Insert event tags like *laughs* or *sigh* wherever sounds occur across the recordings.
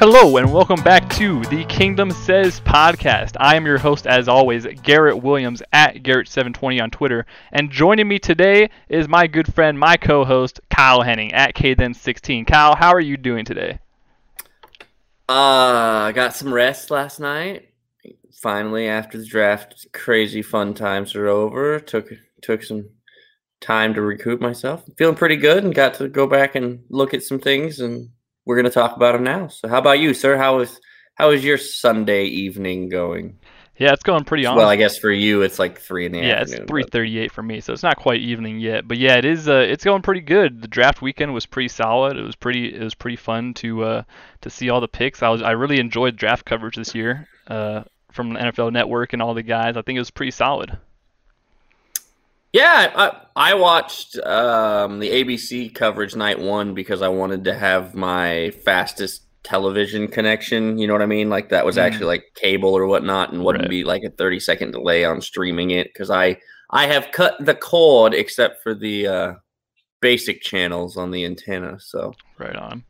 Hello and welcome back to the Kingdom Says podcast. I am your host, as always, Garrett Williams at Garrett720 on Twitter. And joining me today is my good friend, my co host, Kyle Henning at KThen16. Kyle, how are you doing today? Uh, got some rest last night. Finally, after the draft, crazy fun times are over. Took took some time to recoup myself. Feeling pretty good and got to go back and look at some things and we're going to talk about them now. So, how about you, sir? How is how is your Sunday evening going? Yeah, it's going pretty on. Well, I guess for you, it's like three in the yeah, afternoon. it's three thirty-eight for me, so it's not quite evening yet. But yeah, it is. Uh, it's going pretty good. The draft weekend was pretty solid. It was pretty. It was pretty fun to uh, to see all the picks. I was. I really enjoyed draft coverage this year uh, from the NFL Network and all the guys. I think it was pretty solid. Yeah, I, I watched um, the ABC coverage night one because I wanted to have my fastest television connection. You know what I mean? Like that was Mm. actually like cable or whatnot, and wouldn't Right. be like a thirty second delay on streaming it because I I have cut the cord except for the uh, basic channels on the antenna. So Right on.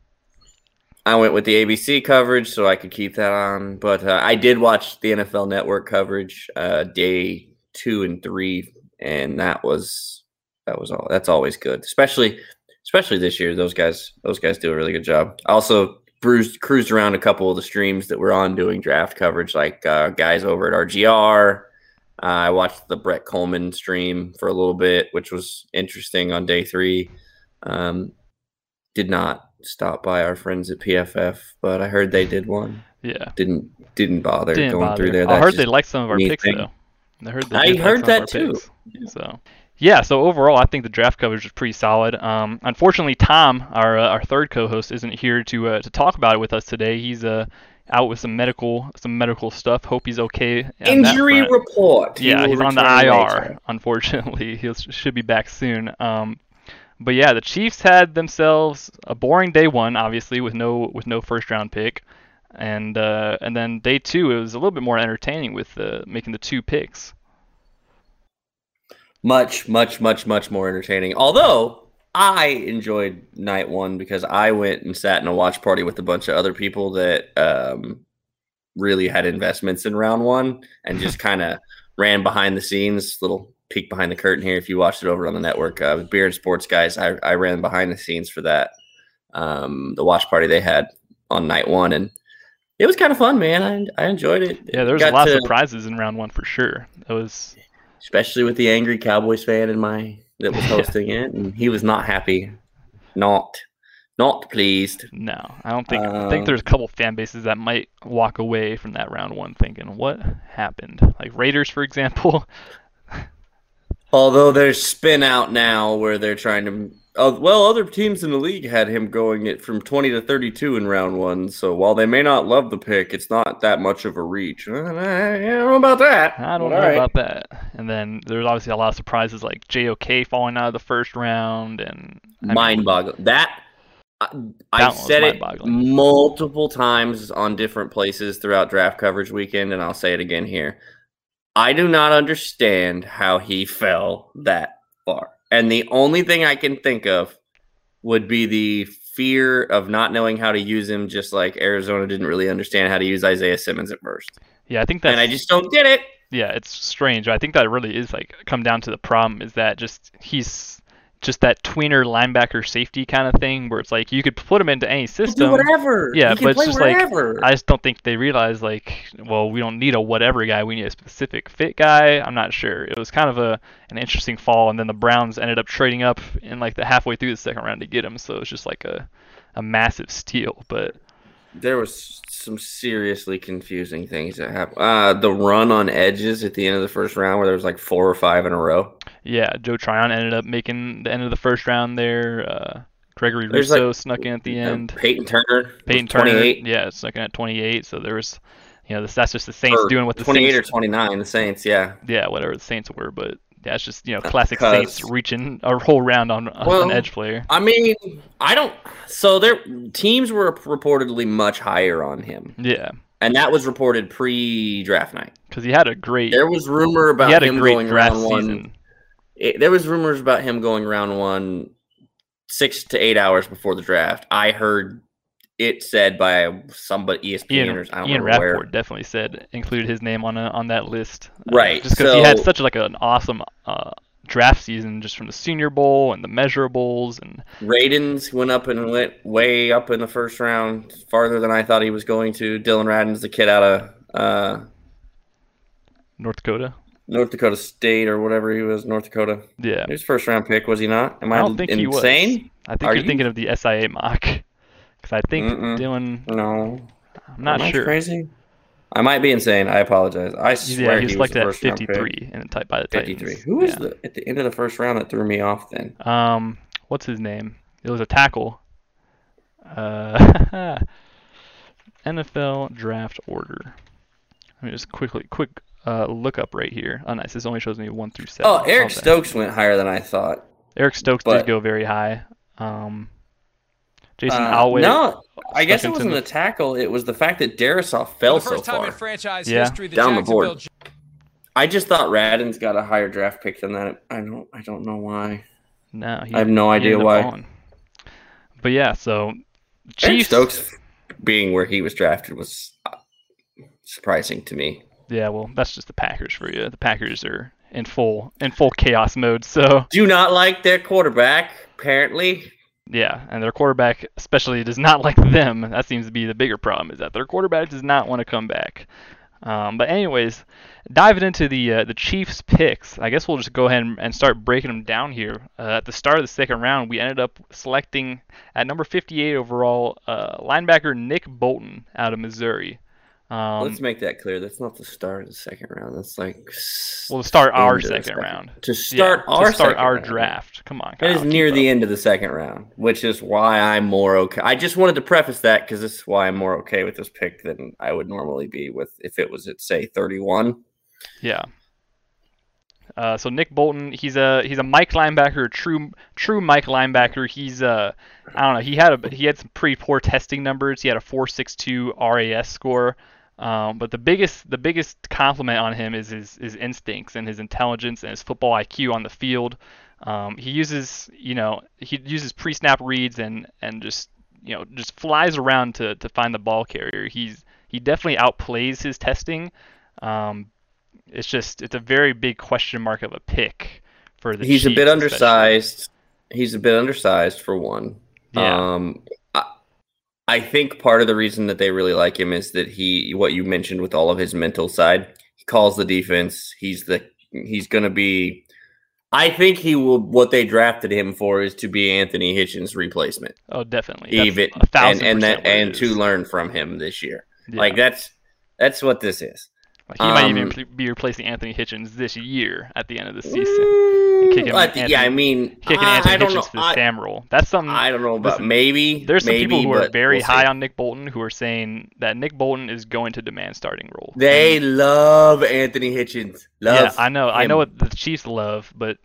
I went with the ABC coverage so I could keep that on. But uh, I did watch the NFL Network coverage uh, day two and three, and that was that was all. That's always good, especially especially this year. Those guys those guys do a really good job. I also bruised cruised around a couple of the streams that were on doing draft coverage, like uh, guys over at RGR. Uh, I watched the Brett Kollmann stream for a little bit, which was interesting on day three. Um, did not stop by our friends at PFF, but I heard they did one. Yeah. Didn't didn't bother Didn't going bother. through there. I heard they liked some of our picks thing. though. I heard. I heard that too. picks. So. Yeah, so overall, I think the draft coverage was pretty solid. Um, unfortunately, Tom, our uh, our third co-host, isn't here to uh, to talk about it with us today. He's uh, out with some medical some medical stuff. Hope he's okay. Injury report. He Yeah, will he's on the IR. later. Unfortunately, *laughs* he should be back soon. Um, but yeah, the Chiefs had themselves a boring day one, obviously with no with no first round pick, and uh, and then day two it was a little bit more entertaining with uh, making the two picks. Much, much, much, much more entertaining. Although I enjoyed night one because I went and sat in a watch party with a bunch of other people that um, really had investments in round one and just *laughs* kind of ran behind the scenes. Little peek behind the curtain here. If you watched it over on the network, uh, with Beer and Sports guys, I, I ran behind the scenes for that. Um, the watch party they had on night one, and it was kind of fun, man. I, I enjoyed it. Yeah, there was a Got lot to- of surprises in round one for sure. It was especially with the angry Cowboys fan in my that was *laughs* Yeah. hosting it, and he was not happy, not, not pleased. no, I don't think I think Um, there's a couple fan bases that might walk away from that round one thinking what happened. Like Raiders, for example. *laughs* Although there's spin out now where they're trying to. Oh, well, other teams in the league had him going it from 20 to 32 in round one. So while they may not love the pick, it's not that much of a reach. Uh, I don't know about that. I don't but know right. about that. And then there's obviously a lot of surprises like JOK falling out of the first round and I mind boggling. That I, That I've said it multiple times on different places throughout draft coverage weekend, and I'll say it again here. I do not understand how he fell that far. And the only thing I can think of would be the fear of not knowing how to use him, just like Arizona didn't really understand how to use Isaiah Simmons at first. Yeah, I think that. And I just don't get it. yeah, it's strange. I think that really is like come down to the problem is that just he's just that tweener linebacker safety kind of thing where it's like you could put him into any system. Do whatever. Yeah, can but it's just wherever. like I just don't think they realize like, well, we don't need a whatever guy. We need a specific fit guy. I'm not sure. It was kind of a an interesting fall, and then the Browns ended up trading up in like the halfway through the second round to get him. So it's just like a a massive steal. But There was some seriously confusing things that happened. Uh, the run on edges at the end of the first round, where there was like four or five in a row. yeah, Joe Tryon ended up making the end of the first round there. Uh, Gregory There's, Rousseau like, snuck in at the end. Payton Turner, Payton Turner, 28, yeah, snuck in at 28. So there was, you know, that's just the Saints or doing what the 28 Saints or 29. The Saints, yeah. yeah, whatever the Saints were, but yeah, it's just you know classic 'cause- Saints reaching a whole round on, on Well, an edge player. I mean, I don't. So their teams were reportedly much higher on him, Yeah, and that was reported pre-draft night. because he had a great There was rumor about he had a him great going draft round one. it, there was rumors about him going round one six to eight hours before the draft. I heard it said by somebody ESPN Ian, or I don't Ian remember where. Definitely said included his name on a, on that list. uh, Right, just because he had such like an awesome uh, draft season, just from the Senior Bowl and the measurables and Radunz went up and went way up in the first round, farther than I thought he was going to. Dillon Radunz the kid out of uh, North Dakota. North Dakota State or whatever he was, North Dakota. Yeah, His first round pick was he not? Am I, I don't think he was. insane? I think Are you're you? thinking of the SIA mock. Because I think Mm-mm. Dillon, No, I'm not Am I. Crazy. I might be insane. I apologize. I swear yeah, he he's was the selected at first round pick. 53 in the type by the 53. Who was Yeah. the at the end of the first round that threw me off then? Um, what's his name? It was a tackle. Uh, *laughs* NFL draft order. Let me just quickly, quick uh, look up right here. Oh, nice. This only shows me one through seven. Oh, Eric Stokes went higher than I thought. Eric Stokes but- did go very high. Um, Jason Uh, Alway. no, I guess it wasn't the- a tackle. It was the fact that Darrisaw fell For the first so time far. in franchise Yeah. history, the Down the board. I just thought Radunz got a higher draft pick than that. I don't. I don't know why. No, he, I have no idea why. falling. But yeah, so Eric Chiefs. Stokes being where he was drafted was uh, surprising to me. Yeah, well, that's just the Packers for you. The Packers are in full in full chaos mode. So Do not like their quarterback. Apparently, yeah, and their quarterback especially does not *laughs* like them. That seems to be the bigger problem is that their quarterback does not want to come back. Um, but anyways, diving into the uh, the Chiefs picks, I guess we'll just go ahead and, start breaking them down here. Uh, at the start of the second round, we ended up selecting at number 58 overall uh, linebacker Nick Bolton out of Missouri. Um, let's make that clear. That's not the start of the second round. That's like well, to start our the second round. To start Yeah, our to start our round. draft. Come on, That is Kyle, near the up. end of the second round, which is why I'm more okay. I just wanted to preface that because this is why I'm more okay with this pick than I would normally be with if it was at say 31. Yeah. Uh, so Nick Bolton, he's a he's a Mike linebacker, a true true Mike linebacker. He's uh I don't know. He had a he had some pretty poor testing numbers. He had a 4.62 RAS score. Um, but the biggest the biggest compliment on him is his, his instincts and his intelligence and his football IQ on the field. Um, he uses you know he uses pre-snap reads and and just you know just flies around to, to find the ball carrier. He's he definitely outplays his testing. Um, it's just it's a very big question mark of a pick for the. He's a Chiefs bit especially. undersized. He's a bit undersized for one. Yeah. Um, I, think part of the reason that they really like him is that he, what you mentioned with all of his mental side, he calls the defense. He's the he's going to be. I think he will. What they drafted him for is to be Anthony Hitchens' replacement, Oh, definitely. That's even a and thousand and that percent and to learn from him this year. Yeah. Like that's that's what this is. Like, he might even um, be replacing Anthony Hitchens this year at the end of the season. kicking But, yeah, I Anthony- mean, Kicking I, Anthony I don't Hitchens know. to the I, Sam role. That's something. I don't know but listen, maybe. There's some maybe, people who are very we'll high see. on Nick Bolton who are saying that Nick Bolton is going to demand starting role. They And- love Anthony Hitchens. Love yeah, I know. I know what the Chiefs love, but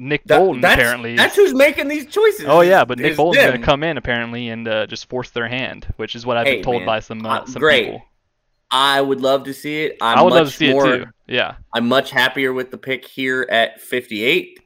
Nick That- Bolton that's, apparently. That's who's making these choices. Oh yeah, but Nick Bolton's them. going to come in apparently and uh, just force their hand, which is what I've Hey, been told man. by some uh, Uh, some great. people. I would love to see it. I'm I would much love to see more, it too. Yeah, I'm much happier with the pick here at 58.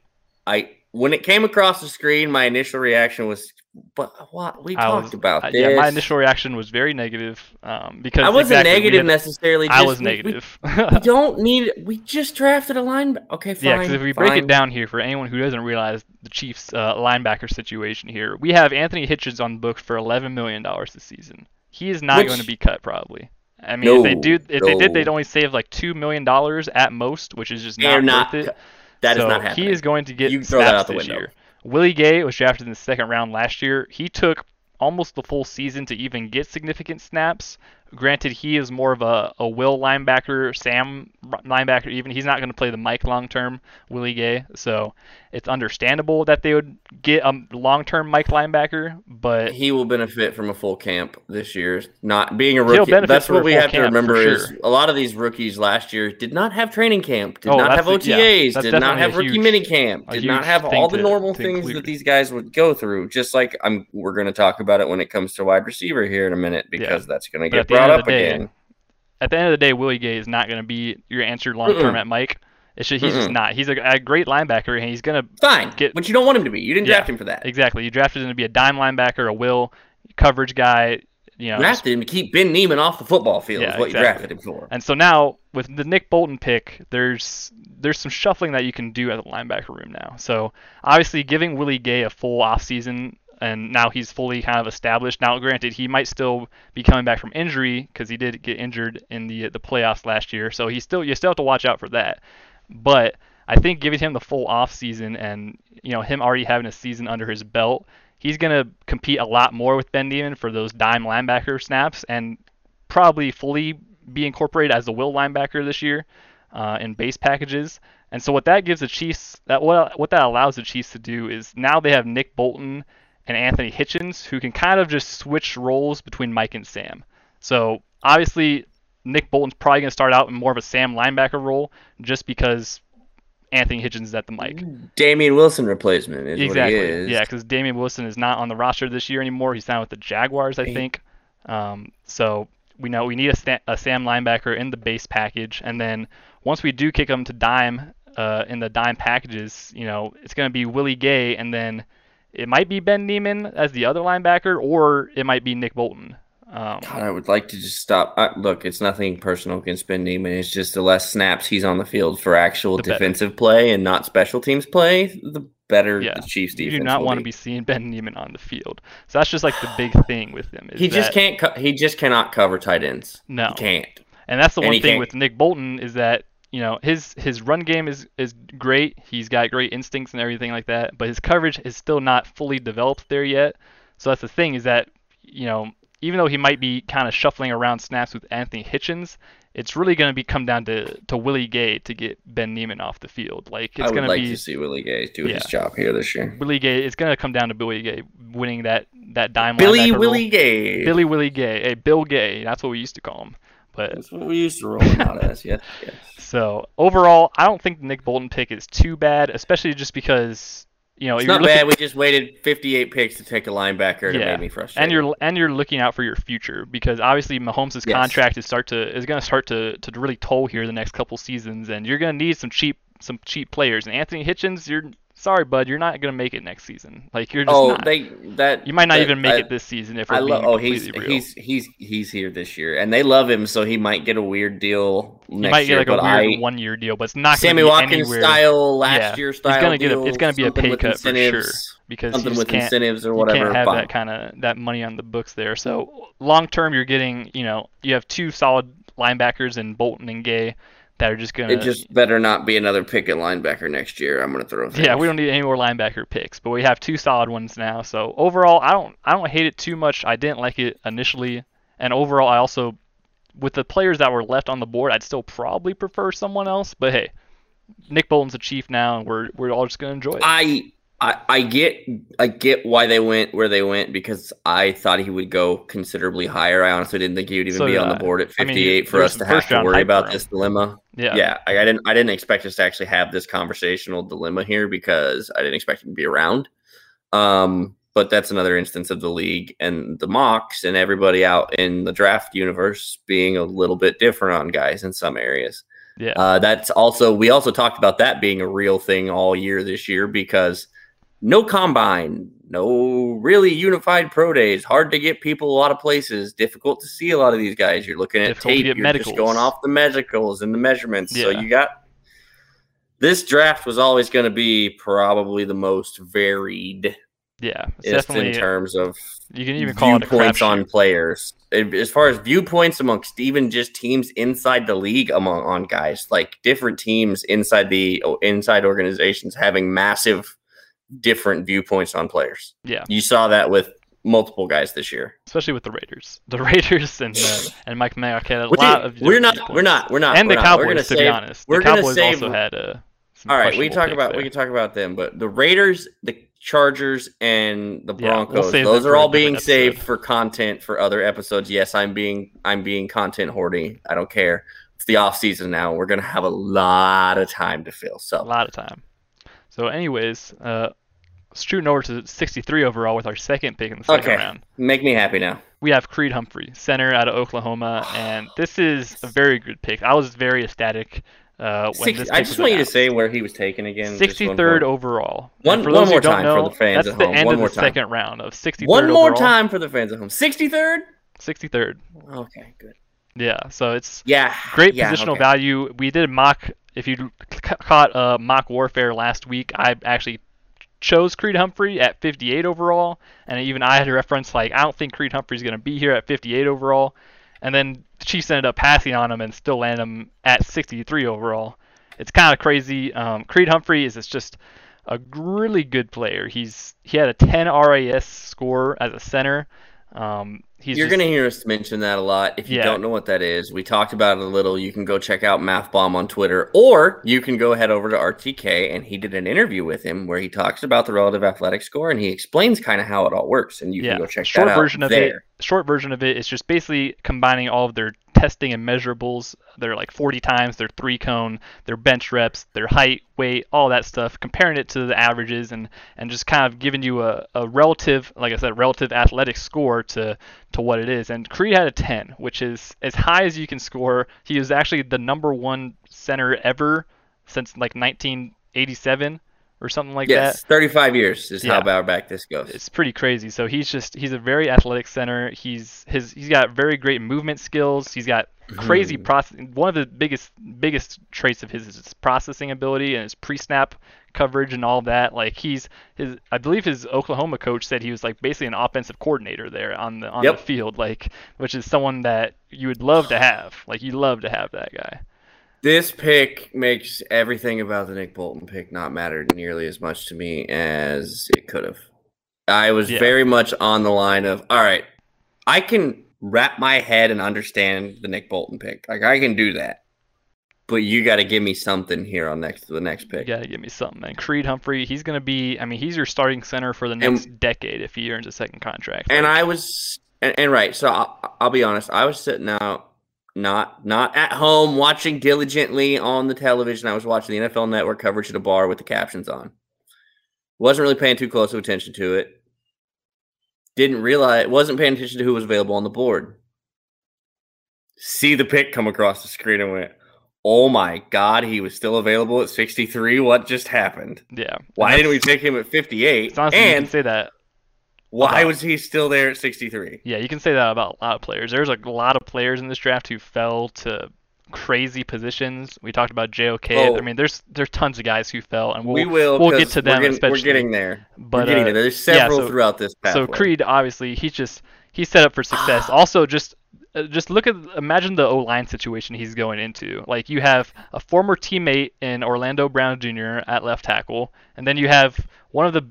I when it came across the screen, my initial reaction was, "But what we I talked was- about uh, this." yeah, my initial reaction was very negative um, because I wasn't exactly, negative had- necessarily. I was we- we- negative. *laughs* We, don't need. We just drafted a line. Okay, fine. Yeah, because if we break it down here for anyone who doesn't realize the Chiefs' uh, linebacker situation here, we have Anthony Hitchens on the books for $11 million this season. He is not Which- going to be cut probably. I mean, if they do, if they did, they'd only save like two million dollars at most, which is just not, not. worth it. That is so not happening. He is going to get You throw that out the this window. year. Willie Gay was drafted in the second round last year. He took almost the full season to even get significant snaps. Granted, he is more of a, a will linebacker, Sam linebacker. Even he's not going to play the Mike long term, Willie Gay. So it's understandable that they would get a long term Mike linebacker. But he will benefit from a full camp this year. Not being a rookie. That's what we have to camp, remember is a lot of these rookies last year did not have training camp, did Oh, not have the- yeah, OTAs, did not have rookie huge- mini camp, did not have all the to- normal to things include. that these guys would go through. Just like I'm, we're going to talk about it when it comes to wide receiver here in a minute because that's going to get the brought up day, again. at the end of the day, Willie Gay is not going to be your answer long term at Mike. It's just, he's just Mm-mm. not. He's a, a great linebacker, and he's going to Fine, get- but you don't want him to be. You didn't Yeah. draft him for that. Exactly. You drafted him to be a dime linebacker, a will coverage guy. You know, drafted him to keep Ben Niemann off the football field. Yeah, is what exactly. you drafted him for. and so now with the Nick Bolton pick, there's there's some shuffling that you can do at the linebacker room now. So obviously giving Willie Gay a full offseason and now he's fully kind of established. Now, granted, he might still be coming back from injury because he did get injured in the the playoffs last year. So he still you still have to watch out for that. But I think giving him the full offseason and you know him already having a season under his belt, he's gonna compete a lot more with Ben Niemann for those dime linebacker snaps and probably fully be incorporated as a will linebacker this year uh, in base packages. And so what that gives the Chiefs that what what that allows the Chiefs to do is now they have Nick Bolton and Anthony Hitchens who can kind of just switch roles between Mike and Sam. So obviously Nick Bolton's probably going to start out in more of a Sam linebacker role just because Anthony Hitchens is at the mic. Damien Wilson replacement is Exactly. what he is. Yeah, because Damien Wilson is not on the roster this year anymore. He's signed with the Jaguars, I think. Um, so we know we need a, sta- a Sam linebacker in the base package, and then once we do kick him to dime uh, in the dime packages, you know, it's going to be Willie Gay, and then it might be Ben Niemann as the other linebacker, or it might be Nick Bolton. Um, God, I would like to just stop. Uh, look, it's nothing personal against Ben Niemann. It's just the less snaps he's on the field for actual The better. defensive play and not special teams play, the better yeah, the Chiefs defense. you do not want to be. be seeing Ben Niemann on the field. So that's just like the big *sighs* thing with him. is He just can't. Co- he just cannot cover tight ends. No. he can't. And that's the And one thing can't- with Nick Bolton is that you know his his run game is is great. He's got great instincts and everything like that, but his coverage is still not fully developed there yet. So that's the thing is that you know even though he might be kind of shuffling around snaps with Anthony Hitchens, it's really going to be come down to to Willie Gay to get Ben Niemann off the field. Like it's going like be to see Willie Gay do Yeah. his job here this year. Willie Gay. It's going to come down to Billy Gay winning that that dime Billy role. Willie Gay. Billy Willie Gay. Hey, Bill Gay. That's what we used to call him. But That's what we used to roll him out as. Yes, *laughs* yes. So overall, I don't think the Nick Bolton pick is too bad, especially just because you know It's not looking, bad. We just waited 58 picks to take a linebacker, and it made me frustrated. and you're and you're looking out for your future because obviously Mahomes' Yes. contract is start to is going to start to to really toll here the next couple seasons, and you're going to need some cheap some cheap players. And Anthony Hitchens, you're sorry, bud, you're not going to make it next season. Like you're just oh, not. they that you might not that- even make I- it this season if we're I being love. Oh, he's real. he's he's he's here this year, and they love him, so he might get a weird deal next might get year. like a weird I, one year deal, but it's not Sammy Watkins anywhere. style, last Yeah, year style. gonna get a- it's gonna be a pay cut for sure, because something with incentives or whatever. you can't have fine. that kind of that money on the books there. So long term, you're getting you know you have two solid linebackers in Bolton and Gay that are just gonna. It just better not be another pick at linebacker next year. I'm gonna throw. yeah, we don't need any more linebacker picks, but we have two solid ones now. So overall, I don't I don't hate it too much. I didn't like it initially, and overall, I also with the players that were left on the board, I'd still probably prefer someone else. But hey, Nick Bolton's a chief now, and we're we're all just gonna enjoy it. I, I I get I get why they went where they went because I thought he would go considerably higher. I honestly didn't think he would even So be on the board at I mean, 58 for us to have to worry about this dilemma. yeah. Yeah, I, I didn't I didn't expect us to actually have this conversational dilemma here because I didn't expect him to be around. Um, but that's another instance of the league and the mocks and everybody out in the draft universe being a little bit different on guys in some areas. yeah. Uh, that's also we also talked about that being a real thing all year this year because no combine, no really unified pro days. Hard to get people a lot of places. Difficult to see a lot of these guys. You're looking at Difficult tape. You're medicals. just going off the medicals and the measurements. So you got this draft was always going to be probably the most varied Yeah, just definitely. in terms of you can even call it crapshoot. on players. As far as viewpoints amongst even just teams inside the league among on guys, like different teams inside the inside organizations having massive different viewpoints on players. Yeah. You saw that with multiple guys this year. especially with the Raiders. The *laughs* Raiders and uh, and Mike Mayock had a We- lot of. we're not we're not we're not and we're the not. Cowboys, to be honest. The Cowboys save also had uh, some All right, we questionable talk about there. we can talk about them, but the Raiders, the Chargers, and the Yeah, we'll Broncos—those are all being saved for content for other episodes. Yes, I'm being I'm being content hoarding. I don't care. It's the off season now. We're gonna have a lot of time to fill. So a lot of time. So, anyways, uh, shooting over to 63 overall with our second pick in the second Okay. round. make me happy now. we have Creed Humphrey, center out of Oklahoma, and *sighs* this is a very good pick. I was very ecstatic uh, when Six, this I just want you to say where he was taken again. just one 63rd overall. One- for one more time for the fans at home. that's at the end One of more the time. second round of 63rd One more overall. time for the fans at home. Sixty third. 63rd. Okay, good. Yeah, so it's Yeah, great yeah, positional okay. value. We did mock. If you c- caught uh, mock warfare last week, I actually chose Creed Humphrey at 58 overall, and even I had a reference like I don't think Creed Humphrey's going to be here at 58 overall, and then the Chiefs ended up passing on him and still land him at 63 overall. It's kind of crazy. Um, Creed Humphrey is just a really good player. He's he had a 10 RAS score as a center. Um, he's You're just- to hear us mention that a lot. If you Yeah. don't know what that is, we talked about it a little. You can go check out Math Bomb on Twitter, or you can go head over to RTK and he did an interview with him where he talks about the relative athletic score and he explains kind of how it all works. And you yeah, can go check short that out version of there. it. Short version of it is just basically combining all of their testing and measurables. They're like 40 times their three cone, their bench reps, their height, weight, all that stuff, comparing it to the averages and and just kind of giving you a, a relative, like I said, relative athletic score to to what it is. And Creed had a 10, which is as high as you can score. He was actually the number one center ever since like 1987 or something like that yes, 35 years is Yeah. how far back this goes. it's pretty crazy. So he's just he's a very athletic center. He's his he's got very great movement skills. He's got crazy Mhm. processing. One of the biggest biggest traits of his is his processing ability and his pre-snap coverage and all that. Like he's his I believe his Oklahoma coach said he was like basically an offensive coordinator there on the on Yep. the field, like which is someone that you would love to *sighs* have. Like you love to have that guy. This pick makes everything about the Nick Bolton pick not matter nearly as much to me as it could have. I was Yeah. very much on the line of, all right, I can wrap my head and understand the Nick Bolton pick. Like I can do that. But you got to give me something here on next to the next You pick. gotta give me something, man. Creed Humphrey, he's gonna be. I mean, he's your starting center for the And- next decade if he earns a second contract. And Like, I was, and, and right. So I'll, I'll be honest. I was sitting out, not not at home watching diligently on the television. I was watching the NFL Network coverage at a bar with the captions on. Wasn't really paying too close of attention to it. Didn't realize, wasn't paying attention to who was available on the board. See the pick come across the screen and went, "Oh my god, he was still available at 63. What just happened? yeah. Why didn't we take him at 58? It's honestly, you And can say that. Why about- was he still there at 63?" Yeah, you can say that about a lot of players. There's a lot of players in this draft who fell to crazy positions. We talked about JOK. Oh. I mean, there's there's tons of guys who fell, and we'll we will. we'll get to them We're getting, we're getting there. but we're getting uh, there. There's yeah, several so- throughout this pathway. So Creed, obviously, he's just he's set up for success. *sighs* also, just uh, just look at imagine the O line situation he's going into. Like you have a former teammate in Orlando Brown Jr. at left tackle, and then you have one of the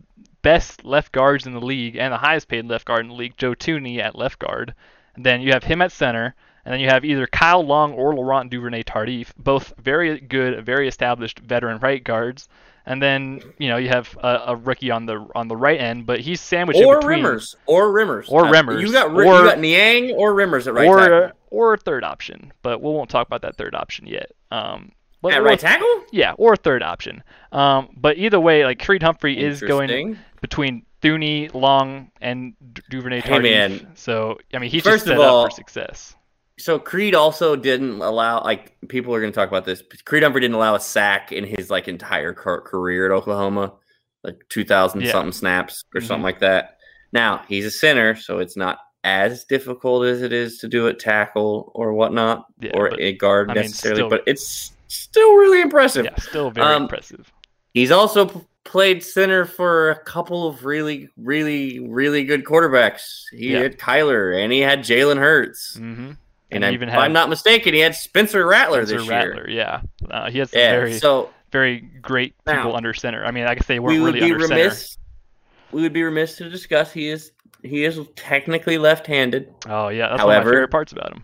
best left guards in the league and the highest paid left guard in the league, Joe Thuney at left guard. And then you have him at center, and then you have either Kyle Long or Laurent Duvernay Tardif, both very good, very established veteran right guards. And then you know you have a, a rookie on the on the right end, but he's sandwiched or between Remmers, or Remmers, Or Uh, Remmers, You got or- you got Niang or Remmers at right or tackle. or a third option, but we won't talk about that third option yet. Um, but At right tackle, yeah, or a third option. Um, but either way, like Creed Humphrey is going. Between Thuney, Long, and Du- Duvernay Hey, man. So I mean, he's First just of set all- up for success. So Creed also didn't allow like people are going to talk about this. Creed Humphrey didn't allow a sack in his like entire car- career at Oklahoma. like 2,000 Yeah. something snaps or Mhm. something like that. Now he's a center, so it's not as difficult as it is to do at tackle or whatnot, Yeah, or a guard I mean, necessarily. still- but it's still really impressive. Yeah, still very Um, impressive. He's also played center for a couple of really, really, really good quarterbacks. He Yeah. had Kyler and he had Jalen Hurts. Mm-hmm. And, he I, even if I'm not mistaken, he had Spencer Rattler Spencer this year. Rattler. Yeah, uh, he has Yeah, very so very great people Now, under center. I mean, I guess they we weren't would really be under center. remiss. We would be remiss to discuss he is he is technically left-handed. Oh yeah, that's one of my However- favorite parts about him.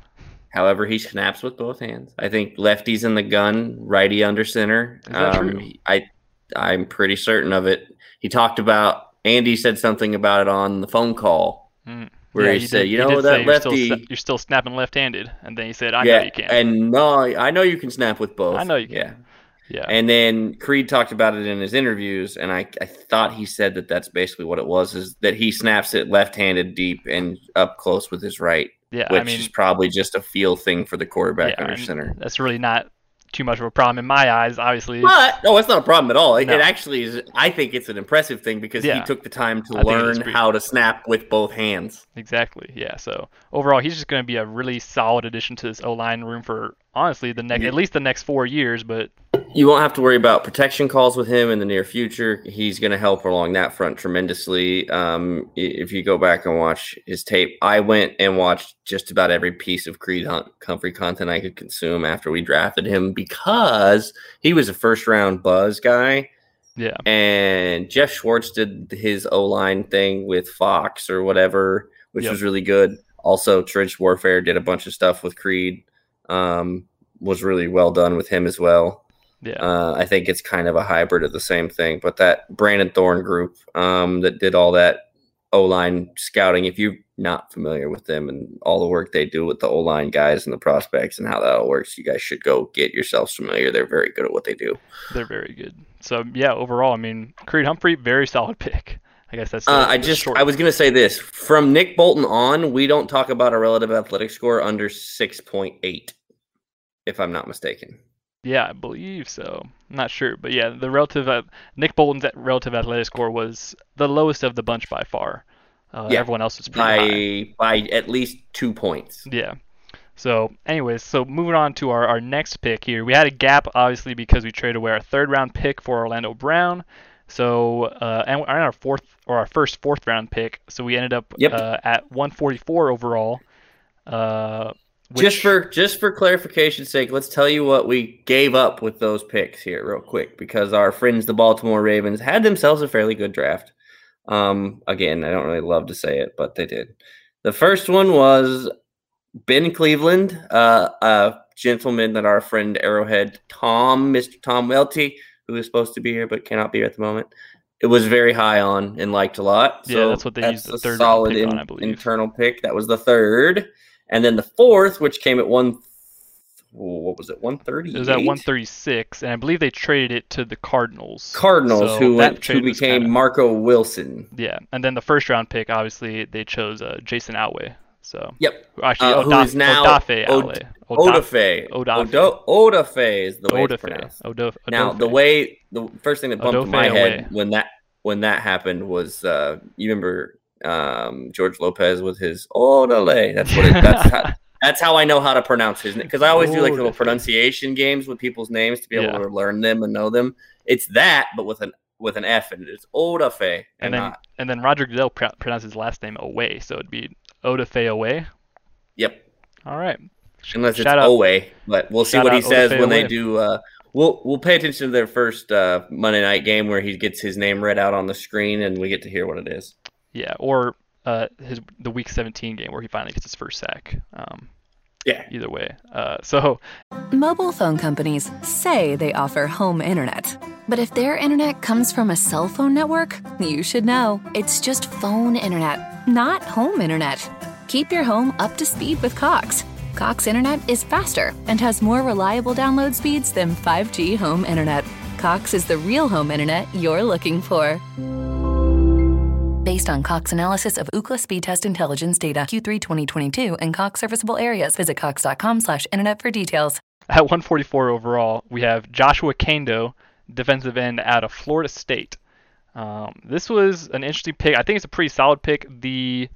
However, he snaps with both hands. I think lefty's in the gun, righty under center. Is that Um, true? I I'm pretty certain of it. He talked about Andy said something about it on the phone call Mm. where Yeah, he, you said, did- "You know that you're still, lefty." sna- you're still snapping left-handed, and then he said, "I yeah, know you can." and no, I know you can snap with both. I know you can. Yeah. yeah, And then Creed talked about it in his interviews, and I, I thought he said that that's basically what it was: is that he snaps it left-handed deep and up close with his right, yeah. which I mean, is probably just a feel thing for the quarterback yeah, under and center. that's really not too much of a problem in my eyes. Obviously, But no, it's not a problem at all. It, No. it actually is. I think it's an impressive thing because Yeah. he took the time to I think it is learn how to snap with both hands. Exactly. Yeah. So overall, he's just going to be a really solid addition to this O line room for honestly the next Yeah. at least the next four years. But You won't have to worry about protection calls with him in the near future. He's going to help along that front tremendously. Um, if you go back and watch his tape, I went and watched just about every piece of Creed Hunt Humphrey content I could consume after we drafted him because he was a first round buzz guy. yeah, and Geoff Schwartz did his O line thing with Fox or whatever, which Yep. was really good. Also, Trench Warfare did a bunch of stuff with Creed, um, was really well done with him as well. Yeah, Uh, I think it's kind of a hybrid of the same thing. But that Brandon Thorn group um, that did all that O line scouting, if you're not familiar with them and all the work they do with the O line guys and the prospects and how that all works, you guys should go get yourselves familiar. They're very good at what they do. they're very good. So yeah, overall, I mean, Creed Humphrey, very solid *laughs* pick. I guess that's. Uh, I the just I was gonna say this from Nick Bolton on. We don't talk about a relative athletic score under six point eight, if I'm not mistaken. Yeah, I believe so. I'm not sure, but yeah, the relative uh, Nick Bolton's relative athletic score was the lowest of the bunch by far. Uh, Yeah, everyone else was pretty By high. by at least two points. Yeah. So, anyways, so moving on to our, our next pick here. We had a gap, obviously, because we traded away our third round pick for Orlando Brown. So, uh, and and our fourth or our first fourth round pick. So we ended up Yep. uh, at 144 overall. Uh, which, just for just for clarification's sake, let's tell you what we gave up with those picks here, real quick, because our friends, the Baltimore Ravens, had themselves a fairly good draft. Um, again, I don't really love to say it, but they did. The first one was Ben Cleveland, uh, a gentleman that our friend Arrowhead Tom, Mr. Tom Welty, who is supposed to be here but cannot be here at the moment, it was very high on and liked a lot. Yeah, So that's what they that's used the third solid pick on, in- I believe. internal pick. That was the third, and then the fourth, which came at one. What was it? One thirty. it was at 136, and I believe they traded it to the Cardinals. Cardinals, So who went, who became kinda- Marco Wilson. Yeah, and then the first round pick, obviously, they chose uh, Jason Outway. So Yep. actually, Uh, who Odaf- is now Odafe Outway. Odafe. Odafe. Odafe is the way it's Odafe. pronounced. Odof- Now, the way the first thing that bumped in Odofe my head when that when that happened was uh, you remember um, George Lopez with his Odale. That's what it, that's how, *laughs* that's how I know how to pronounce his name because I always do like little Odafe. pronunciation games with people's names to be able Yeah. to learn them and know them. It's that, but with an with an F in it. It's Odafe and, and then not. and then Roger Goodell pr- pronounced his last name Away, so it'd be Odafe Away. Yep. All right. Unless it's Shout out- Owe, but we'll see what he out says Odafe when they do. Uh, we'll we'll pay attention to their first uh, Monday night game where he gets his name read out on the screen and we get to hear what it is. Yeah, or uh, his the Week 17 game where he finally gets his first sack. Um, Yeah. either way. Uh, *laughs* so Mobile phone companies say they offer home internet. But if their internet comes from a cell phone network, you should know. It's just phone internet, not home internet. Keep your home up to speed with Cox. Cox internet is faster and has more reliable download speeds than 5G home internet. Cox is the real home internet you're looking for. Based on Cox analysis of Ookla speed test intelligence data Q3 2022 and Cox serviceable areas, visit cox.com slash internet for details. at 144 overall, we have Joshua Kaindoh, defensive end out of Florida State. Um, this was an interesting pick. I think it's a pretty solid pick. The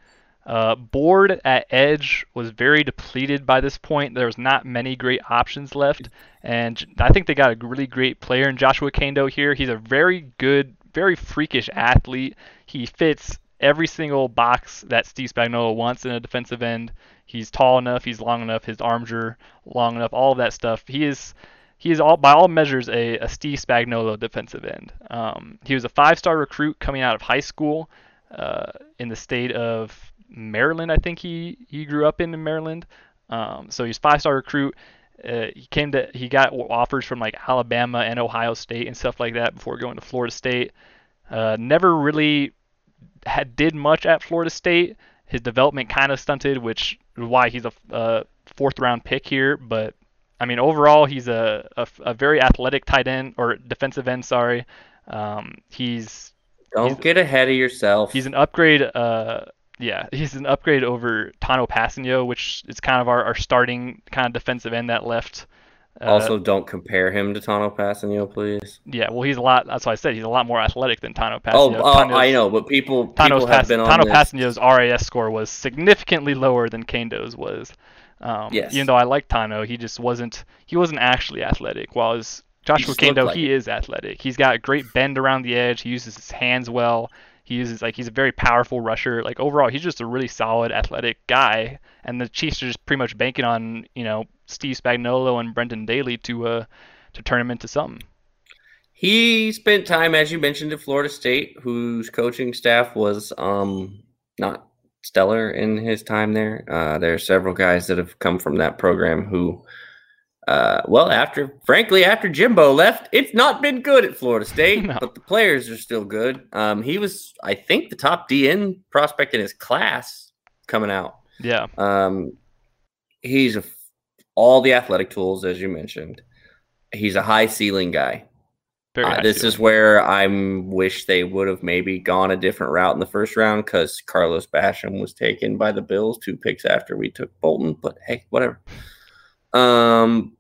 uh, board at edge was very depleted by this point. There was not many great options left, and I think they got a really great player in Joshua Kaindoh here. He's a very good, very freakish athlete. He fits every single box that Steve Spagnuolo wants in a defensive end. He's tall enough, he's long enough, his arms are long enough, all of that stuff. He is he is all by all measures a, a Steve Spagnuolo defensive end. Um, he was a five-star recruit coming out of high school uh, in the state of Maryland. I think he he grew up in Maryland. Um, so he's five-star recruit. Uh, he came to he got offers from like Alabama and Ohio State and stuff like that before going to Florida State. Uh, never really had did much at Florida State. His development kind of stunted, which is why he's a, fourth round pick here. But I mean, overall, he's a, a, a very athletic tight end or defensive end. Sorry, um, he's don't he's, get ahead of yourself. He's an upgrade. Uh, yeah, he's an upgrade over Tanoh Kpassagnon, which is kind of our, our starting kind of defensive end that left. Uh, also, don't compare him to Tanoh Kpassagnon, please. Yeah, well, he's a lot. That's why I said he's a lot more athletic than Tanoh Kpassagnon. Oh, uh, I know, but people, people have been on Tanoh Kpassagnon's RAS score was significantly lower than Kaindoh's was. Um, yes. Even though I like Tanoh, he just wasn't. He wasn't actually athletic. While as Joshua Kaindoh, like he it. is athletic. He's got a great bend around the edge. He uses his hands well. He uses like he's a very powerful rusher. Like overall, he's just a really solid athletic guy. And the Chiefs are just pretty much banking on you know Steve Spagnuolo and Brendan Daly to uh to turn him into something. He spent time, as you mentioned, at Florida State, whose coaching staff was um not stellar in his time there. Uh, there are several guys that have come from that program who uh, well, after frankly, after Jimbo left, it's not been good at Florida State, *laughs* no. but the players are still good. Um, he was, I think, the top DN prospect in his class coming out. Yeah. Um, he's a, all the athletic tools, as you mentioned. He's a high ceiling guy. Uh, this is where I wish they would have maybe gone a different route in the first round because Carlos Basham was taken by the Bills two picks after we took Bolton. But hey, whatever. Um,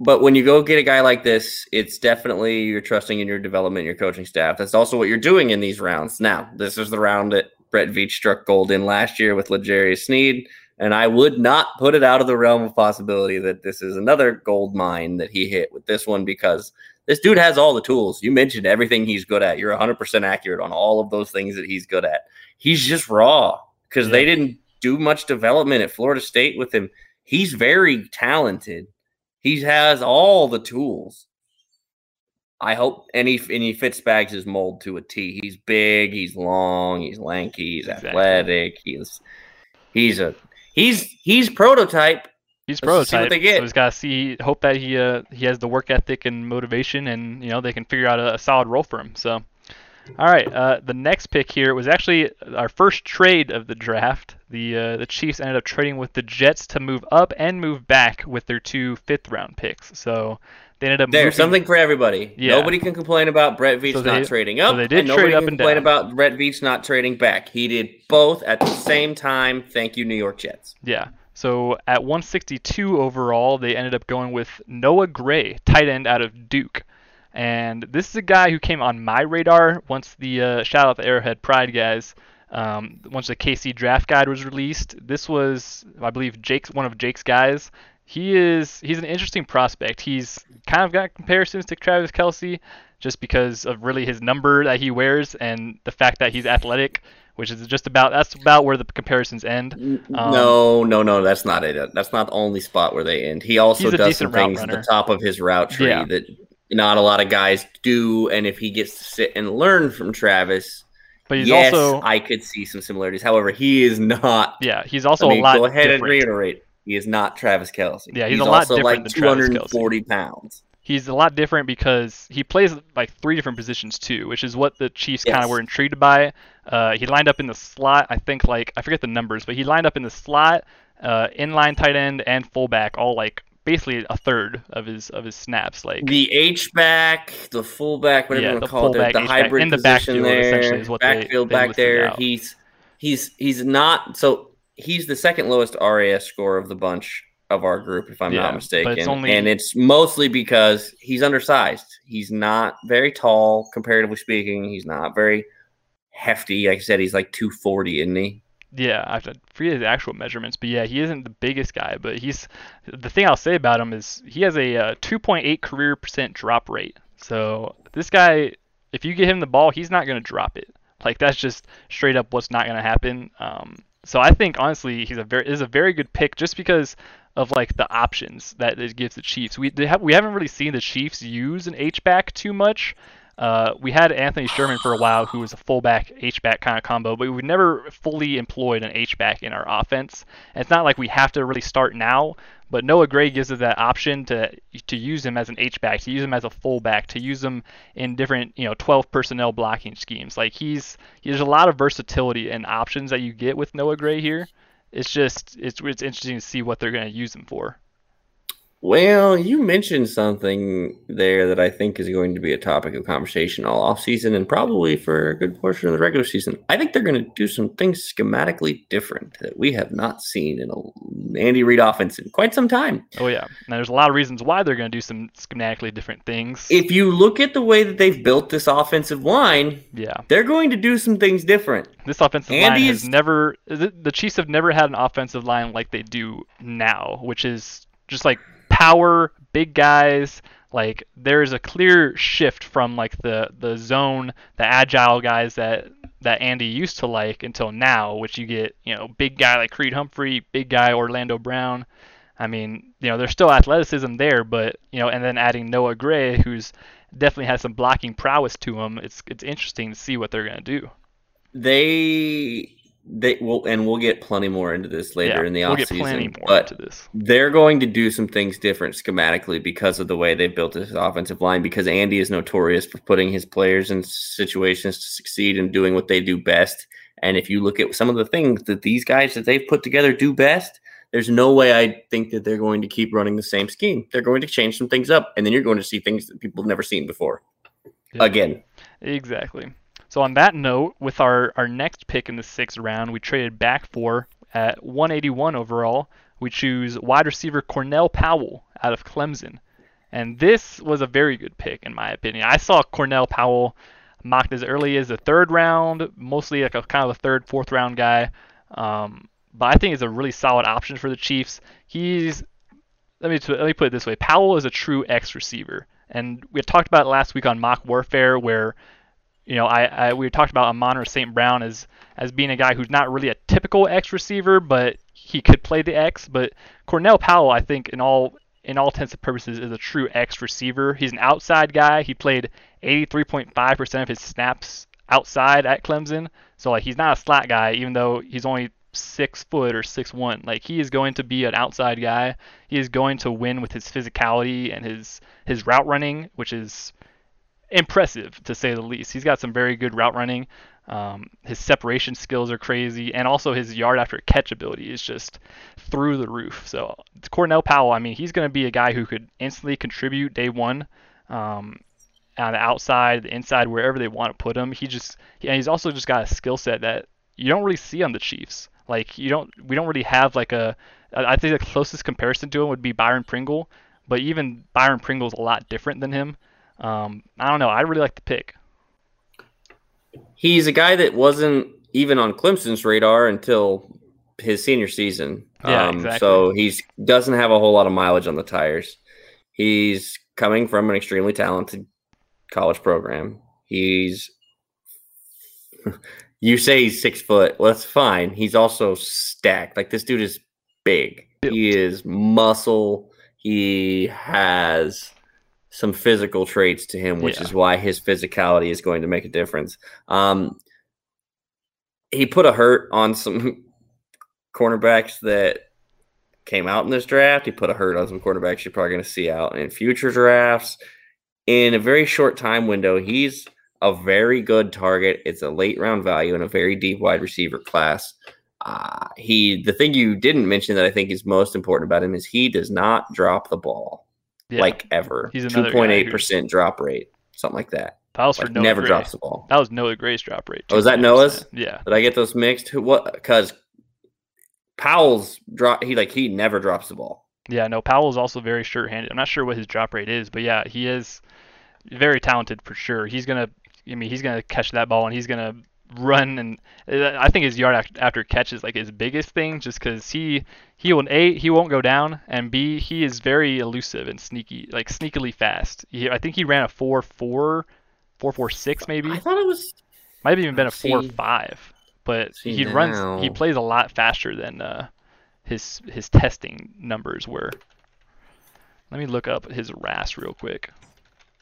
but when you go get a guy like this, it's definitely you're trusting in your development, your coaching staff. That's also what you're doing in these rounds. Now, this is the round that Brett Veach struck gold in last year with L'Jarius Sneed, and I would not put it out of the realm of possibility that this is another gold mine that he hit with this one because this dude has all the tools. You mentioned everything he's good at. You're 100% accurate on all of those things that he's good at. He's just raw because yeah. they didn't do much development at Florida State with him he's very talented. He has all the tools. I hope and he and he fits Bags' mold to a T. He's big, he's long, he's lanky, he's exactly. athletic. He's he's a he's he's prototype. He's Let's prototype. So he's got to see, hope that he uh, he has the work ethic and motivation, and you know they can figure out a, a solid role for him. So all right, uh, the next pick here was actually our first trade of the draft. The uh, the Chiefs ended up trading with the Jets to move up and move back with their two fifth round picks. So they ended up there's moving... something for everybody. Yeah. Nobody can complain about Brett Veach so they, not trading up. So they did and nobody can complain about Brett Veach not trading back. He did both at the same time. Thank you, New York Jets. Yeah. So at 162 overall, they ended up going with Noah Gray, tight end out of Duke. And this is a guy who came on my radar once the uh, shout out the Arrowhead Pride guys. Um, once the KC draft guide was released, this was I believe Jake's one of Jake's guys. He is he's an interesting prospect. He's kind of got comparisons to Travis Kelce, just because of really his number that he wears and the fact that he's athletic, which is just about that's about where the comparisons end. Um, no, no, no, that's not it. That's not the only spot where they end. He also does some things at the top of his route tree yeah. that not a lot of guys do. And if he gets to sit and learn from Travis, but he's yes, also I could see some similarities. However, he is not. *laughs* Yeah, he's also I mean, a lot. Go ahead different. and reiterate. He is not Travis Kelce. Yeah, he's, he's a lot also different like 240 pounds. He's a lot different because he plays like three different positions too, which is what the Chiefs yes. kind of were intrigued by. Uh, he lined up in the slot. I think like I forget the numbers, but he lined up in the slot, uh, inline tight end, and fullback, all like basically a third of his of his snaps. Like the H back, the fullback, whatever yeah, you want to call it, the, hybrid in the position backfield, there, is what backfield they, they back there. Out. He's he's he's not so he's the second lowest RAS score of the bunch of our group, if I'm Yeah, not mistaken. it's only- And it's mostly because he's undersized. He's not very tall, comparatively speaking. He's not very hefty. Like I said, he's like 240, isn't he? Yeah, I forget his actual measurements, but yeah, he isn't the biggest guy. But he's the thing I'll say about him is he has a uh, 2.8 career percent drop rate. So this guy, if you get him the ball, he's not going to drop it. Like that's just straight up what's not going to happen. Um, so I think honestly, he's a very is a very good pick just because of like the options that it gives the Chiefs. We have, we haven't really seen the Chiefs use an H back too much. Uh, we had Anthony Sherman for a while, who was a fullback H back kind of combo, but we never fully employed an H back in our offense. And it's not like we have to really start now, but Noah Gray gives us that option to to use him as an H back, to use him as a fullback, to use him in different you know 12 personnel blocking schemes. Like he's there's a lot of versatility and options that you get with Noah Gray here. It's just it's it's interesting to see what they're going to use him for. Well, you mentioned something there that I think is going to be a topic of conversation all off season and probably for a good portion of the regular season. I think they're going to do some things schematically different that we have not seen in a Andy Reid offense in quite some time. Oh yeah, and there's a lot of reasons why they're going to do some schematically different things. If you look at the way that they've built this offensive line, yeah, they're going to do some things different. this offensive line Andy has never the Chiefs have never had an offensive line like they do now, which is just like power, big guys. Like there is a clear shift from like the the zone, the agile guys that that Andy used to like until now, which you get you know big guy like Creed Humphrey, big guy Orlando Brown. I mean, you know, there's still athleticism there, but you know, and then adding Noah Gray, who's definitely has some blocking prowess to him. It's it's interesting to see what they're gonna do. They they will and we'll get plenty more into this later yeah, in the we'll offseason. get plenty more but into this. they're going to do some things different schematically because of the way they've built this offensive line because Andy is notorious for putting his players in situations to succeed and doing what they do best. And if you look at some of the things that these guys that they've put together do best, there's no way I think that they're going to keep running the same scheme. They're going to change some things up, and then you're going to see things that people have never seen before. Yeah. Again, Exactly. So on that note, with our, our next pick in the sixth round, we traded back for at 181 overall. We choose wide receiver Cornell Powell out of Clemson, and this was a very good pick in my opinion. I saw Cornell Powell mocked as early as the third round, mostly like a kind of a third, fourth round guy. Um, but I think he's a really solid option for the Chiefs. He's let me let me put it this way: Powell is a true X receiver, and we talked about it last week on Mock Warfare, where you know I, I we talked about Amon St. Brown as as being a guy who's not really a typical X receiver, but he could play the X. But Cornell Powell, I think, in all in all intents and purposes, is a true X receiver. He's an outside guy. He played 83.5% of his snaps outside at Clemson, so like he's not a slot guy, even though he's only six foot or six one. Like he is going to be an outside guy. He is going to win with his physicality and his his route running, which is impressive to say the least. He's got some very good route running. Um, his separation skills are crazy, and also his yard after catch ability is just through the roof. So Cornell Powell, I mean, he's going to be a guy who could instantly contribute day one. Um, on the outside, the inside, wherever they want to put him, he just and he's also just got a skill set that you don't really see on the Chiefs. Like you don't, we don't really have like a. I think the closest comparison to him would be Byron Pringle, but even Byron Pringle's a lot different than him. Um, I don't know. I really like the pick. he's a guy that wasn't even on Clemson's radar until his senior season. Yeah, um, exactly. So he's doesn't have a whole lot of mileage on the tires. He's coming from an extremely talented college program. He's *laughs* you say he's six foot. Well, that's fine. He's also stacked. Like this dude is big. He is muscle. He has some physical traits to him, which Yeah. is why his physicality is going to make a difference. Um, he put a hurt on some *laughs* cornerbacks that came out in this draft. He put a hurt on some quarterbacks you're probably going to see out in future drafts. In a very short time window, he's a very good target. It's a late round value in a very deep wide receiver class. Uh, he the thing you didn't mention that I think is most important about him is he does not drop the ball Yeah, like ever. He's Two point eight percent drop rate, something like that. that was for Like, Noah never Gray. drops the ball. That was Noah Gray's drop rate. Oh, is that Noah's? Yeah. Did I get those mixed? Who what? Because Powell's drop. He like he never drops the ball. Yeah, no, Powell is also very sure-handed. I'm not sure what his drop rate is, but yeah, he is very talented for sure. He's gonna, I mean, he's gonna catch that ball and he's gonna run and uh, I think his yard after catch is like his biggest thing, just because he he will a he won't go down and b he is very elusive and sneaky, like sneakily fast. He, I think he ran a four four, four four six maybe. I thought it was might have even been a four see, five, but he now. runs he plays a lot faster than uh, his his testing numbers were. Let me look up his RAS real quick.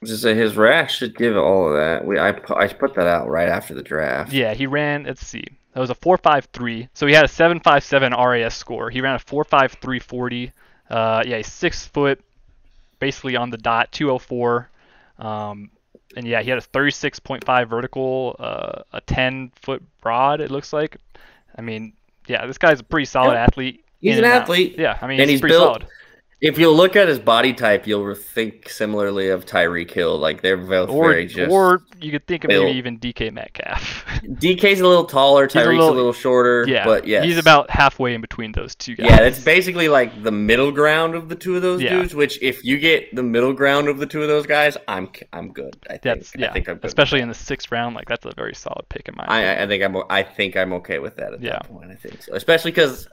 Just say his RAS should give all of that. We I I put that out right after the draft. Yeah, he ran. Let's see. That was a four five three. So he had a seven five seven RAS score. He ran a four five three forty. Uh, yeah, he's six foot, basically on the dot, two oh four. Um, and yeah, he had a 36.5 vertical, uh, a 10 foot broad. It looks like. I mean, yeah, this guy's a pretty solid athlete. He's an athlete. Out. Yeah, I mean, and he's, he's built. Solid. If you look at his body type, you'll think similarly of Tyreek Hill. Like they're both or, very just. Or you could think of built. maybe even DK Metcalf. *laughs* DK's a little taller. Tyreek's a little, a little, shorter. Yeah, but yeah, he's about halfway in between those two guys. Yeah, it's basically like the middle ground of the two of those yeah. dudes. Which, if you get the middle ground of the two of those guys, I'm I'm good. I think. That's, yeah, I think I'm good especially in the sixth round. Like that's a very solid pick in my. I, I think I'm I think I'm okay with that at yeah. that point. I think so, especially because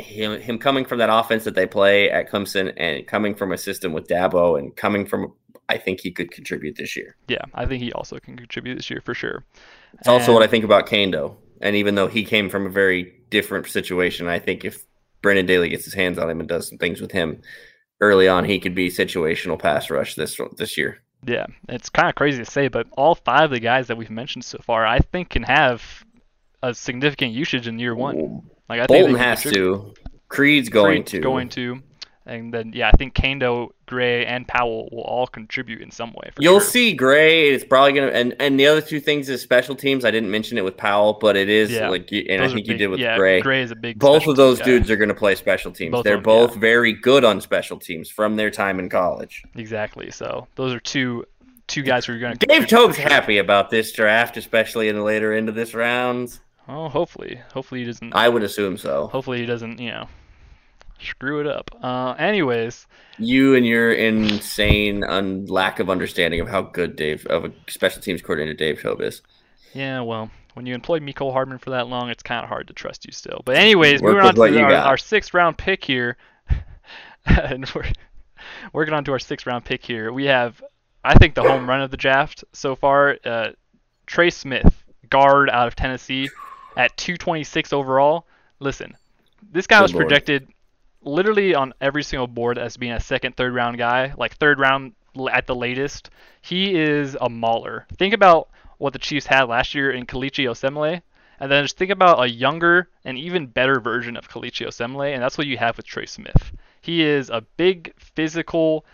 him him coming from that offense that they play at Clemson and coming from a system with Dabo and coming from I think he could contribute this year. Yeah, I think he also can contribute this year for sure. It's and... also what I think about Kaindoh. And even though he came from a very different situation, I think if Brendan Daly gets his hands on him and does some things with him early on, he could be situational pass rush this this year. Yeah, it's kind of crazy to say, but all five of the guys that we've mentioned so far, I think can have a significant usage in year one. Like I Bolton has to. Creed's going Creed's to. Going to. And then yeah, I think Kaindoh, Gray, and Powell will all contribute in some way. You'll sure. see Gray. It's probably gonna and and the other two things is special teams. I didn't mention it with Powell, but it is yeah. like and those I think big, you did with yeah, Gray. Gray is a big. Both of those dudes are gonna play special teams. Both They're them, both yeah. very good on special teams from their time in college. Exactly. So those are two two guys who are going to. Dave Toub's happy about this draft, especially in the later end of this round. Oh, hopefully, hopefully he doesn't. I would assume so. Hopefully he doesn't, you know, screw it up. Uh, anyways, you and your insane un- lack of understanding of how good Dave of a special teams coordinator Dave Toub is. Yeah, well, when you employ Mecole Hardman for that long, it's kind of hard to trust you still. But anyways, moving on to our, our, sixth round pick here, *laughs* and we're working on to our sixth round pick here. We have, I think, the home run of the draft so far. Uh, Trey Smith, guard out of Tennessee at 226 overall. Listen, this guy Good was projected literally on every single board as being a second, third round guy, like third round at the latest. He is a mauler. Think about what the Chiefs had last year in Kelechi Osemele, and then just think about a younger and even better version of Kelechi Osemele, and that's what you have with Trey Smith. He is a big, physical,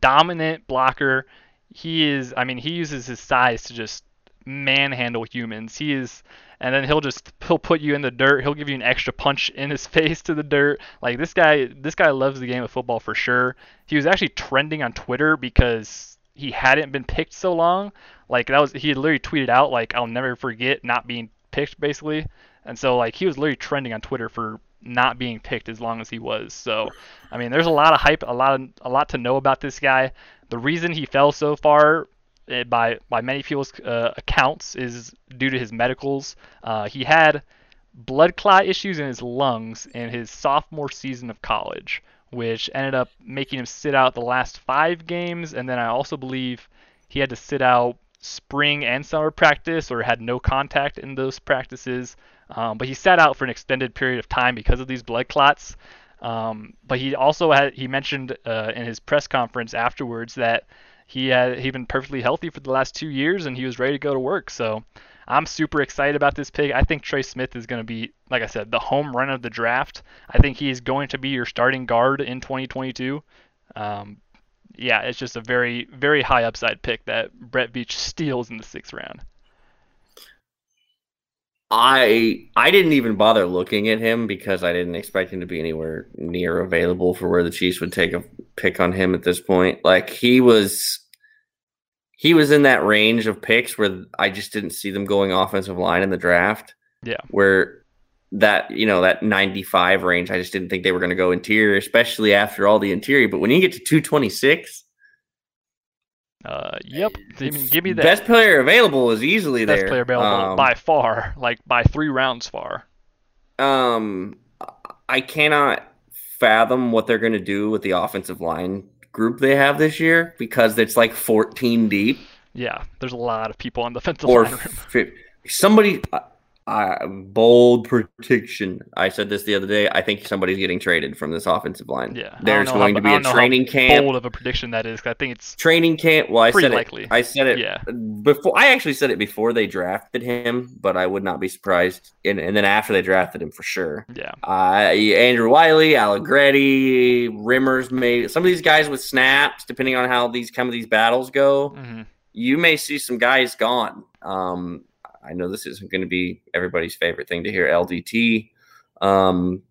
dominant blocker. He is, I mean, he uses his size to just manhandle humans. He is and then he'll just he'll put you in the dirt. He'll give you an extra punch *laughs* in his face to the dirt. Like this guy, this guy loves the game of football for sure. He was actually trending on Twitter because he hadn't been picked so long. Like that was he had literally tweeted out like I'll never forget not being picked basically. And so like he was literally trending on Twitter for not being picked as long as he was. So I mean, there's a lot of hype, a lot of a lot to know about this guy. The reason he fell so far by by many people's uh, accounts is due to his medicals. Uh, he had blood clot issues in his lungs in his sophomore season of college, which ended up making him sit out the last five games. And then I also believe he had to sit out spring and summer practice or had no contact in those practices. Um, but he sat out for an extended period of time because of these blood clots. Um, but he also had he mentioned uh, in his press conference afterwards that he had he been perfectly healthy for the last two years and he was ready to go to work. So I'm super excited about this pick. I think Trey Smith is going to be, like I said, the home run of the draft. I think he's going to be your starting guard in 2022. Um, yeah, it's just a very, very high upside pick that Brett Veach *laughs* steals in the sixth round. I I didn't even bother looking at him because I didn't expect him to be anywhere near available for where the Chiefs would take a pick on him at this point. Like he was he was in that range of picks where I just didn't see them going offensive line in the draft. Yeah. Where that you know that 95 range. I just didn't think they were going to go interior, especially after all the interior. But when you get to 226, uh, yep. I mean, give me that. Best player available is easily best there. player available Um, by far, like by three rounds far. Um, I cannot fathom what they're going to do with the offensive line group they have this year because it's like 14 deep Yeah, there's a lot of people on the *laughs* defensive or line room. fi- somebody. Uh, bold prediction. I said this the other day. I think somebody's getting traded from this offensive line. Yeah, there's going how- to be I a don't know how training camp. Bold of a prediction that is. I think it's Training camp. Well, I said likely. it. I said it yeah, before. I actually said it before they drafted him, but I would not be surprised. And, and then after they drafted him, for sure. yeah, Uh, Andrew Wylie, Allegretti, Remmers, maybe some of these guys with snaps, depending on how these some of these battles go, hmm you may see some guys gone. Um, I know this isn't going to be everybody's favorite thing to hear LDT, um,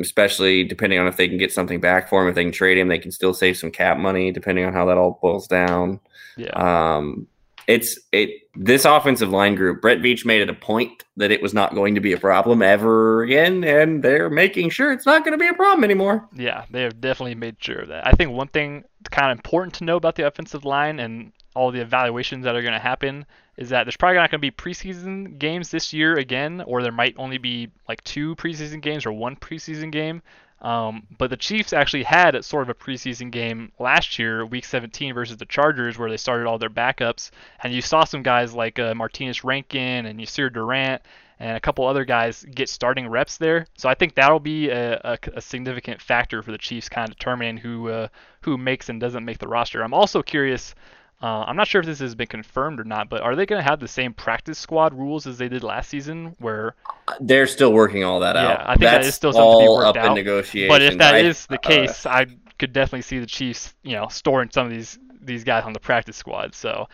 especially depending on if they can get something back for him. If they can trade him, they can still save some cap money, depending on how that all boils down. yeah. Um, it's it this offensive line group. Brett Veach made it a point that it was not going to be a problem ever again, and they're making sure it's not going to be a problem anymore. Yeah, they have definitely made sure of that. I think one thing kind of important to know about the offensive line and all the evaluations that are going to happen is that there's probably not going to be preseason games this year again, or there might only be like two preseason games or one preseason game. Um, but the Chiefs actually had sort of a preseason game last year, Week 17 versus the Chargers, where they started all their backups, and you saw some guys like uh, Martinas Rankin and Yasir Durant and a couple other guys get starting reps there. So I think that'll be a, a, a significant factor for the Chiefs, kind of determining who uh, who makes and doesn't make the roster. I'm also curious. Uh, I'm not sure if this has been confirmed or not, but are they going to have the same practice squad rules as they did last season, where They're still working all that Yeah, out. Yeah, I think that That's still something to be worked up out. in negotiation. But if that I- is the uh, case, I could definitely see the Chiefs, you know, storing some of these these guys on the practice squad. So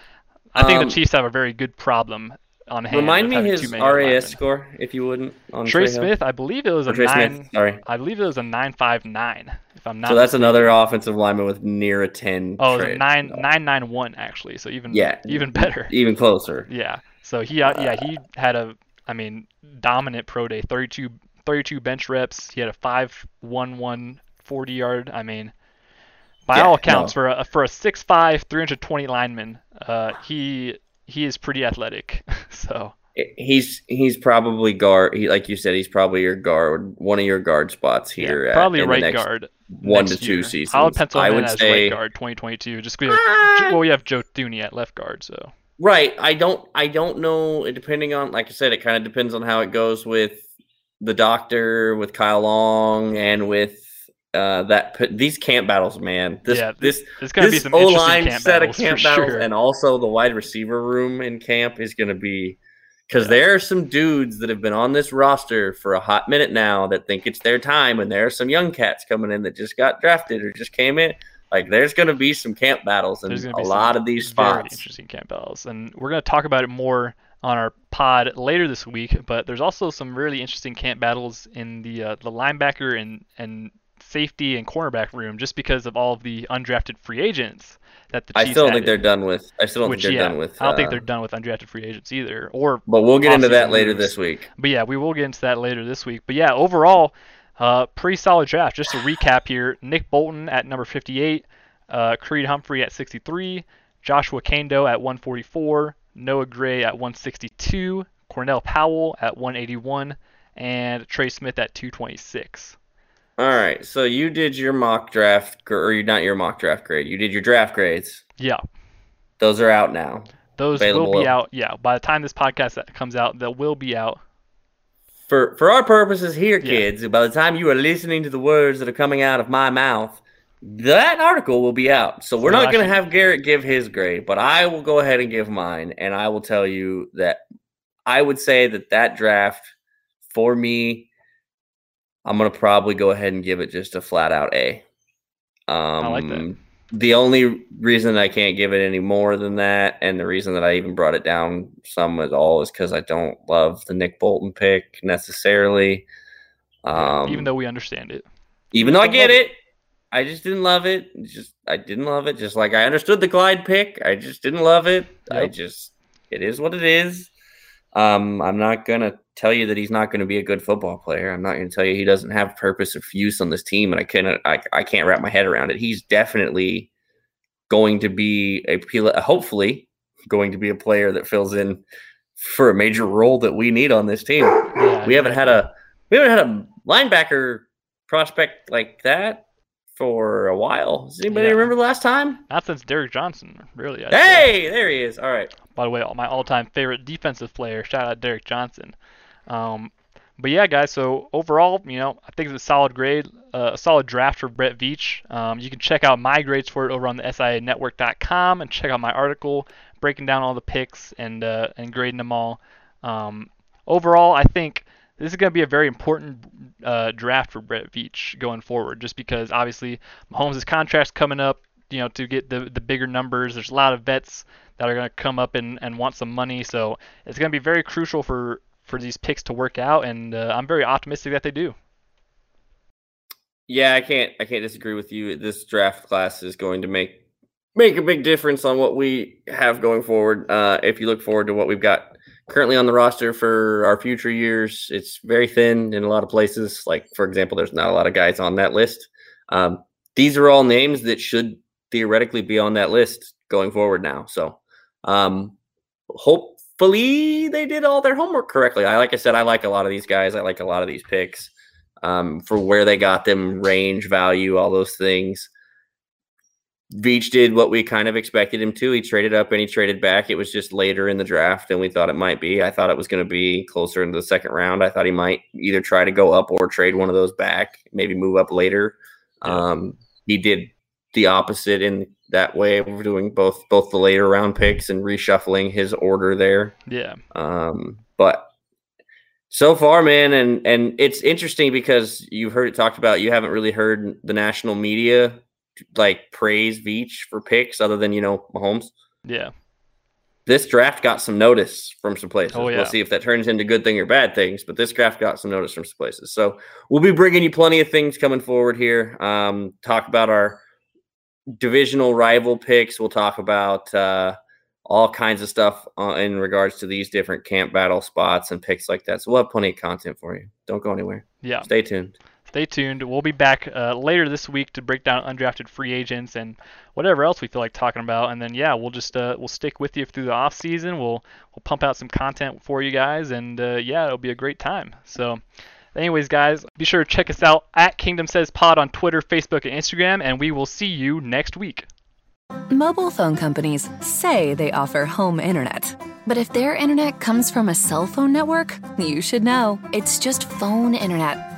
I think Um, the Chiefs have a very good problem on hand. remind me his his too many RAS linemen. score, if you wouldn't. On Trey Hill. Smith, I believe it was Or a Trey nine. Smith. Sorry. I believe it was a nine five nine. If I'm not. So that's mistaken. another offensive lineman with near a ten. Oh, it was a trade. nine nine nine one actually. So even Yeah. even better. *laughs* even closer. Yeah. So he uh, yeah he had a I mean dominant pro day 32 32 bench reps. He had a 5'1'1 40 yard. I mean by Yeah, all accounts no. for a for a 6'5 320 lineman, uh he he is pretty athletic. *laughs* so He's he's probably guard. He, like you said, he's probably your guard, one of your guard spots yeah, here. at- probably the right next guard. one to two year. seasons. I would pencil I would as say right guard 2022 just because Ah! well we have Joe Thuney at left guard so right. I don't. I don't know. Depending on, like I said, it kind of depends on how it goes with the doctor, with Kyle Long, and with uh that these camp battles. Man, this Yeah, this there's going to be this some O-line camp set of camp battles, sure. and also the wide receiver room in camp is going to be because Yeah. there are some dudes that have been on this roster for a hot minute now that think it's their time, and there are some young cats coming in that just got drafted or just came in. Like, there's going to be some camp battles in a gonna be some lot of these spots. interesting camp battles, and we're going to talk about it more on our pod later this week. But there's also some really interesting camp battles in the uh, the linebacker and and safety and cornerback room, just because of all of the undrafted free agents that the I still don't think they're done with. I still don't Which think they're yeah, done with. I don't think uh, they're done with undrafted free agents either. Or But we'll get into that later moves. this week. But yeah, we will get into that later this week. But yeah, overall, uh, pretty solid draft. Just to recap here: Nick Bolton at number 58, uh, Creed Humphrey at 63, Joshua Kaindoh at 144, Noah Gray at 162, Cornell Powell at 181, and Trey Smith at 226. All right. So you did your mock draft, or not your mock draft grade. You did your draft grades. Yeah, Those are out now. those will be out. Yeah, by the time this podcast comes out, they will be out. For for our purposes here, Yeah. kids, by the time you are listening to the words that are coming out of my mouth, that article will be out. So we're So not going to have Garrett give his grade, but I will go ahead and give mine, and I will tell you that I would say that that draft for me, I'm going to probably go ahead and give it just a flat out A. Um, like that. The only reason I can't give it any more than that, and the reason that I even brought it down some at all, is because I don't love the Nick Bolton pick necessarily. Um, even though we understand it. even though I get love it, I just didn't love it. Just I didn't love it. Just like I understood the Clyde pick, I just didn't love it. I just it is what it is. Um, I'm not gonna tell you that he's not going to be a good football player. I'm not going to tell you he doesn't have purpose or use on this team, and I can't I, I can't wrap my head around it. He's definitely going to be a hopefully going to be a player that fills in for a major role that we need on this team. Yeah, we haven't had a we haven't had a linebacker prospect like that for a while. Does anybody yeah. remember the last time? Not since Derrick Johnson, really. I'd hey, say. there he is. All right. By the way, my all-time favorite defensive player. Shout out Derrick Johnson. Um, but yeah, guys. So overall, you know, I think it's a solid grade, uh, a solid draft for Brett Veach. Um, you can check out my grades for it over on the SIANetwork.com and check out my article breaking down all the picks and uh, and grading them all. Um, overall, I think this is going to be a very important uh, draft for Brett Veach going forward, just because obviously Mahomes' contract's coming up. You know, to get the the bigger numbers. There's a lot of vets that are going to come up and, and want some money, so it's going to be very crucial for for these picks to work out, and uh, I'm very optimistic that they do. Yeah, I can't I can't disagree with you. This draft class is going to make make a big difference on what we have going forward. Uh, if you look forward to what we've got currently on the roster for our future years, it's very thin in a lot of places. Like for example, there's not a lot of guys on that list. Um, these are all names that should theoretically be on that list going forward now. So um, hopefully they did all their homework correctly. I like I said, I like a lot of these guys. I like a lot of these picks um, for where they got them, range, value, all those things. Veach did what we kind of expected him to. He traded up and he traded back. It was just later in the draft than we thought it might be. I thought it was going to be closer in the second round. I thought he might either try to go up or trade one of those back, maybe move up later. Um, he did the opposite in that way. We're doing both both the later round picks and reshuffling his order there. Yeah. Um, but so far, man, and and it's interesting because you've heard it talked about. You haven't really heard the national media like praise Veach for picks other than you know Mahomes. Yeah. This draft got some notice from some places. Oh, yeah. We'll see if that turns into good thing or bad things, but this draft got some notice from some places. So we'll be bringing you plenty of things coming forward here. Um, talk about our divisional rival picks. We'll talk about uh, all kinds of stuff uh, in regards to these different camp battle spots and picks like that. So we'll have plenty of content for you. Don't go anywhere. Yeah. Stay tuned stay tuned. We'll be back uh, later this week to break down undrafted free agents and whatever else we feel like talking about. And then yeah, we'll just uh, we'll stick with you through the off season. We'll we'll pump out some content for you guys, and uh, yeah, it'll be a great time. So. Anyways, guys, be sure to check us out at Kingdom Says Pod on Twitter, Facebook, and Instagram, and we will see you next week. Mobile phone companies say they offer home internet. But if their internet comes from a cell phone network, you should know. It's just phone internet,